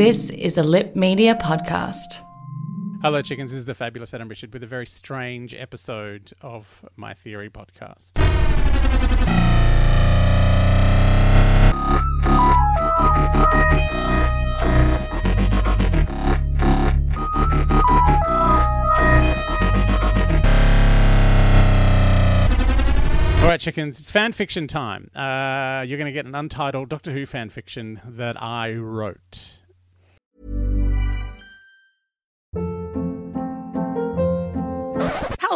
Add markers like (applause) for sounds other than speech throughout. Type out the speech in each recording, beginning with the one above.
This is a Lip Media podcast. Hello, chickens. This is the fabulous Adam Richard with a very strange episode of my theory podcast. All right, chickens, it's fan fiction time. Uh, you're going to get an untitled Doctor Who fan fiction that I wrote.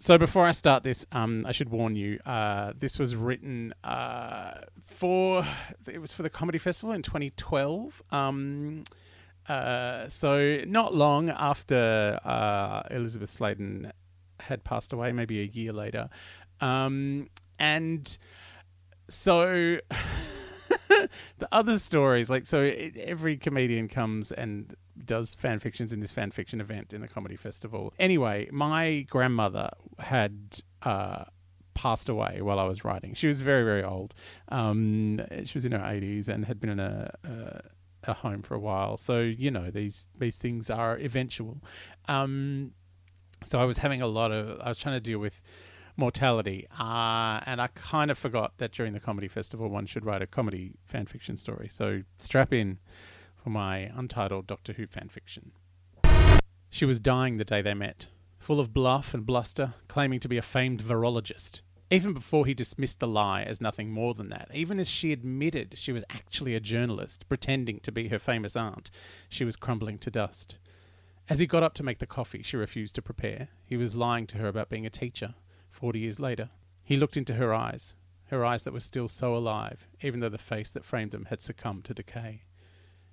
So before I start this, um, I should warn you. Uh, this was written uh, for it was for the comedy festival in 2012. Um, uh, so not long after uh, Elizabeth Sladen had passed away, maybe a year later, um, and so (laughs) the other stories, like so, it, every comedian comes and does fan fictions in this fan fiction event in the comedy festival. Anyway, my grandmother had uh, passed away while I was writing. She was very, very old. Um, she was in her 80s and had been in a, a, a home for a while. So, you know, these, these things are eventual. Um, so I was having a lot of, I was trying to deal with mortality. Uh, and I kind of forgot that during the comedy festival, one should write a comedy fan fiction story. So strap in for my untitled Doctor Who fanfiction. She was dying the day they met, full of bluff and bluster, claiming to be a famed virologist. Even before he dismissed the lie as nothing more than that, even as she admitted she was actually a journalist, pretending to be her famous aunt, she was crumbling to dust. As he got up to make the coffee she refused to prepare, he was lying to her about being a teacher, forty years later. He looked into her eyes, her eyes that were still so alive, even though the face that framed them had succumbed to decay.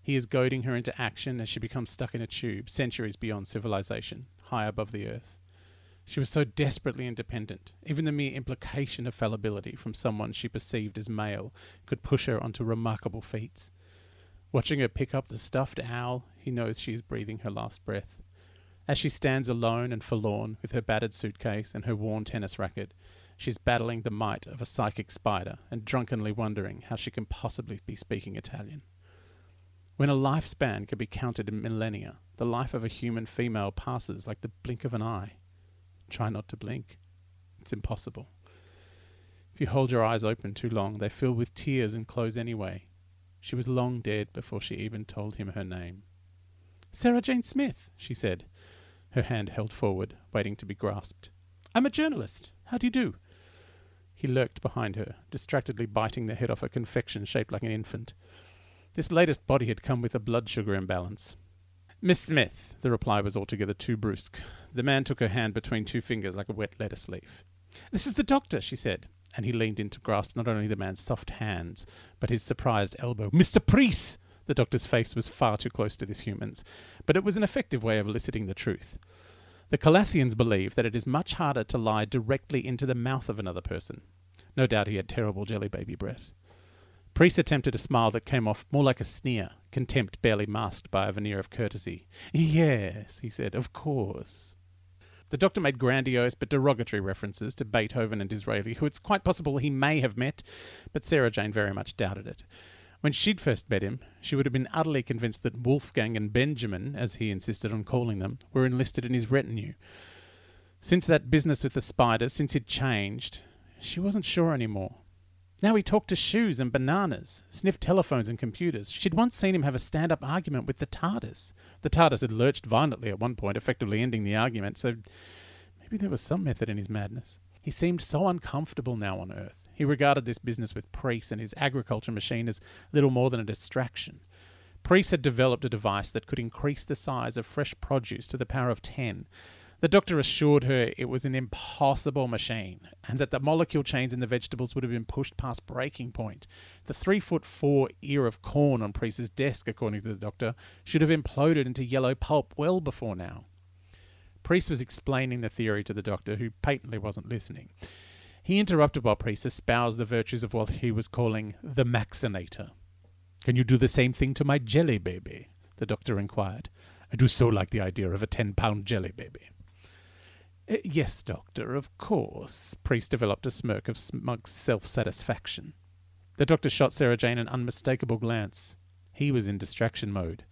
He is goading her into action as she becomes stuck in a tube, centuries beyond civilization, high above the earth. She was so desperately independent, even the mere implication of fallibility from someone she perceived as male could push her onto remarkable feats. Watching her pick up the stuffed owl, he knows she is breathing her last breath. As she stands alone and forlorn with her battered suitcase and her worn tennis racket, she's battling the might of a psychic spider and drunkenly wondering how she can possibly be speaking Italian. When a lifespan can be counted in millennia, the life of a human female passes like the blink of an eye. Try not to blink. It's impossible. If you hold your eyes open too long, they fill with tears and close anyway. She was long dead before she even told him her name. Sarah Jane Smith, she said, her hand held forward, waiting to be grasped. I'm a journalist. How do you do? He lurked behind her, distractedly biting the head off a confection shaped like an infant. This latest body had come with a blood sugar imbalance. Miss Smith, the reply was altogether too brusque. The man took her hand between two fingers like a wet lettuce leaf. This is the doctor, she said, and he leaned in to grasp not only the man's soft hands, but his surprised elbow. Mr. Preece! The doctor's face was far too close to this human's, but it was an effective way of eliciting the truth. The Calathians believe that it is much harder to lie directly into the mouth of another person. No doubt he had terrible jelly baby breath. Priest attempted a smile that came off more like a sneer, contempt barely masked by a veneer of courtesy. Yes, he said, of course. The doctor made grandiose but derogatory references to Beethoven and Disraeli, who it's quite possible he may have met, but Sarah Jane very much doubted it. When she'd first met him, she would have been utterly convinced that Wolfgang and Benjamin, as he insisted on calling them, were enlisted in his retinue. Since that business with the spider, since he'd changed, she wasn't sure anymore. Now he talked to shoes and bananas, sniffed telephones and computers. She'd once seen him have a stand up argument with the TARDIS. The TARDIS had lurched violently at one point, effectively ending the argument, so maybe there was some method in his madness. He seemed so uncomfortable now on Earth. He regarded this business with Priest and his agriculture machine as little more than a distraction. Priest had developed a device that could increase the size of fresh produce to the power of 10, the doctor assured her it was an impossible machine and that the molecule chains in the vegetables would have been pushed past breaking point. The three foot four ear of corn on Priest's desk, according to the doctor, should have imploded into yellow pulp well before now. Priest was explaining the theory to the doctor, who patently wasn't listening. He interrupted while Priest espoused the virtues of what he was calling the Maxinator. Can you do the same thing to my jelly baby? the doctor inquired. I do so like the idea of a ten pound jelly baby. Uh, yes, doctor, of course. Priest developed a smirk of smug self satisfaction. The doctor shot Sarah Jane an unmistakable glance. He was in distraction mode.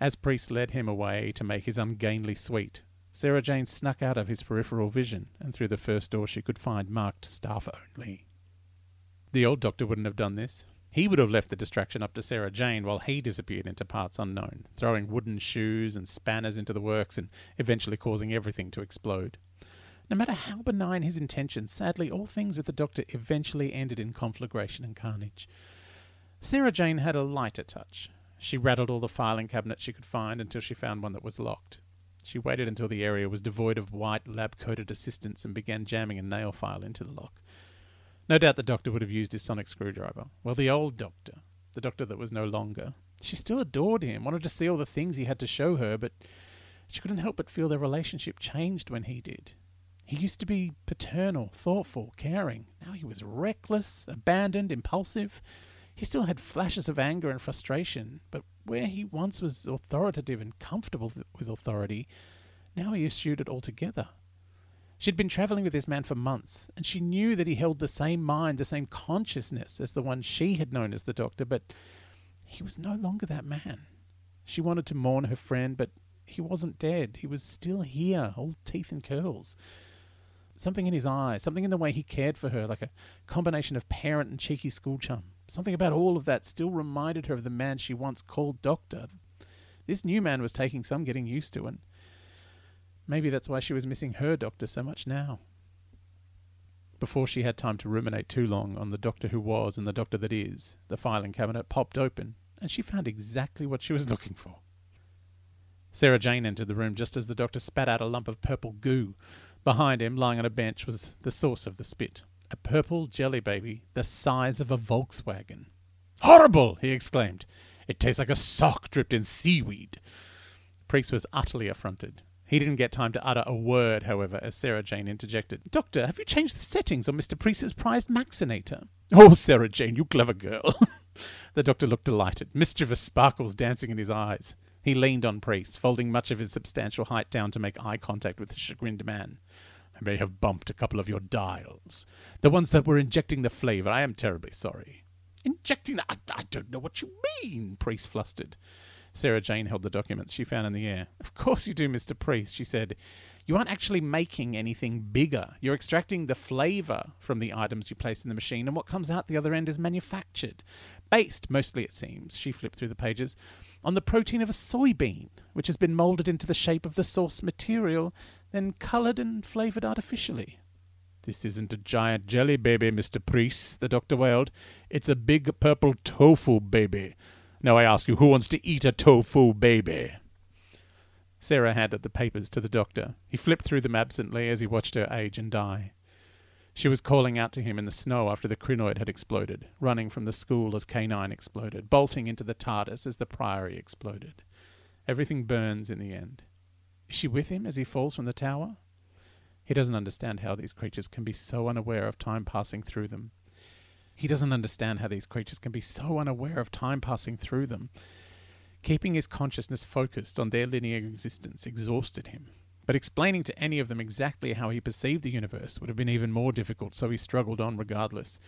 As Priest led him away to make his ungainly sweet, Sarah Jane snuck out of his peripheral vision and through the first door she could find marked staff only. The old doctor wouldn't have done this. He would have left the distraction up to Sarah Jane while he disappeared into parts unknown, throwing wooden shoes and spanners into the works and eventually causing everything to explode. No matter how benign his intentions, sadly, all things with the Doctor eventually ended in conflagration and carnage. Sarah Jane had a lighter touch. She rattled all the filing cabinets she could find until she found one that was locked. She waited until the area was devoid of white lab coated assistants and began jamming a nail file into the lock. No doubt the doctor would have used his sonic screwdriver. Well, the old doctor, the doctor that was no longer, she still adored him, wanted to see all the things he had to show her, but she couldn't help but feel their relationship changed when he did. He used to be paternal, thoughtful, caring. Now he was reckless, abandoned, impulsive. He still had flashes of anger and frustration, but where he once was authoritative and comfortable with authority, now he eschewed it altogether. She'd been travelling with this man for months, and she knew that he held the same mind, the same consciousness as the one she had known as the doctor, but he was no longer that man. She wanted to mourn her friend, but he wasn't dead. He was still here, all teeth and curls. Something in his eyes, something in the way he cared for her, like a combination of parent and cheeky school chum. Something about all of that still reminded her of the man she once called doctor. This new man was taking some getting used to, and Maybe that's why she was missing her doctor so much now. Before she had time to ruminate too long on the doctor who was and the doctor that is, the filing cabinet popped open, and she found exactly what she was (laughs) looking for. Sarah Jane entered the room just as the doctor spat out a lump of purple goo. Behind him, lying on a bench, was the source of the spit a purple jelly baby the size of a Volkswagen. Horrible! he exclaimed. It tastes like a sock dripped in seaweed. Priest was utterly affronted. He didn't get time to utter a word, however, as Sarah Jane interjected. Doctor, have you changed the settings on Mr. Priest's prized Maxinator? Oh, Sarah Jane, you clever girl. (laughs) the doctor looked delighted, mischievous sparkles dancing in his eyes. He leaned on Priest, folding much of his substantial height down to make eye contact with the chagrined man. I may have bumped a couple of your dials. The ones that were injecting the flavor. I am terribly sorry. Injecting the... I, I don't know what you mean, Priest flustered. Sarah Jane held the documents she found in the air. Of course you do, Mr. Priest, she said. You aren't actually making anything bigger. You're extracting the flavour from the items you place in the machine, and what comes out the other end is manufactured. Based, mostly it seems, she flipped through the pages, on the protein of a soybean, which has been moulded into the shape of the source material, then coloured and flavoured artificially. This isn't a giant jelly baby, Mr. Priest, the doctor wailed. It's a big purple tofu baby. Now I ask you, who wants to eat a tofu baby? Sarah handed the papers to the doctor. He flipped through them absently as he watched her age and die. She was calling out to him in the snow after the Krynoid had exploded, running from the school as K9 exploded, bolting into the TARDIS as the Priory exploded. Everything burns in the end. Is she with him as he falls from the tower? He doesn't understand how these creatures can be so unaware of time passing through them. He doesn't understand how these creatures can be so unaware of time passing through them. Keeping his consciousness focused on their linear existence exhausted him. But explaining to any of them exactly how he perceived the universe would have been even more difficult, so he struggled on regardless.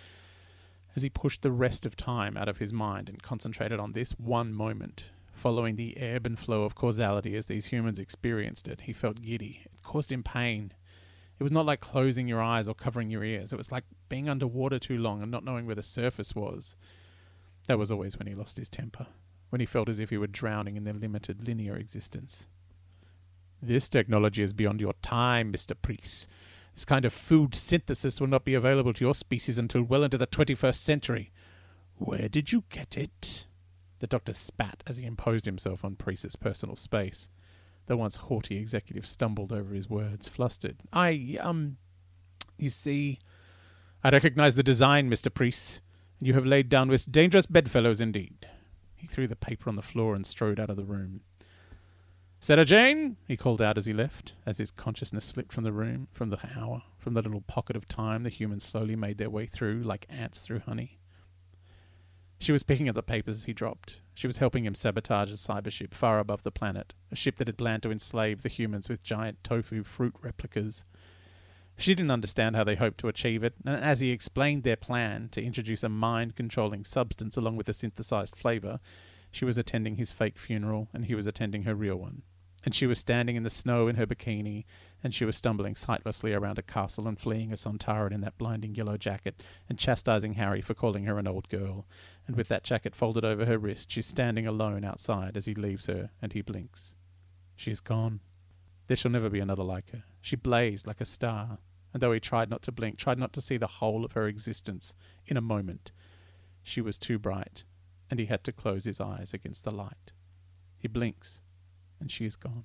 As he pushed the rest of time out of his mind and concentrated on this one moment, following the ebb and flow of causality as these humans experienced it, he felt giddy. It caused him pain. It was not like closing your eyes or covering your ears. It was like being underwater too long and not knowing where the surface was. That was always when he lost his temper, when he felt as if he were drowning in their limited linear existence. This technology is beyond your time, Mr. Priest. This kind of food synthesis will not be available to your species until well into the 21st century. Where did you get it? The doctor spat as he imposed himself on Priest's personal space. The once haughty executive stumbled over his words, flustered. I, um, you see, I recognize the design, Mr. Priest, and you have laid down with dangerous bedfellows indeed. He threw the paper on the floor and strode out of the room. Sarah Jane, he called out as he left, as his consciousness slipped from the room, from the hour, from the little pocket of time the humans slowly made their way through like ants through honey. She was picking up the papers he dropped. She was helping him sabotage a cyber ship far above the planet, a ship that had planned to enslave the humans with giant tofu fruit replicas. She didn't understand how they hoped to achieve it, and as he explained their plan to introduce a mind controlling substance along with a synthesized flavor, she was attending his fake funeral and he was attending her real one. And she was standing in the snow in her bikini, and she was stumbling sightlessly around a castle and fleeing a Sontaran in that blinding yellow jacket, and chastising Harry for calling her an old girl. And with that jacket folded over her wrist, she's standing alone outside as he leaves her, and he blinks. She is gone. There shall never be another like her. She blazed like a star, and though he tried not to blink, tried not to see the whole of her existence in a moment, she was too bright, and he had to close his eyes against the light. He blinks, and she is gone.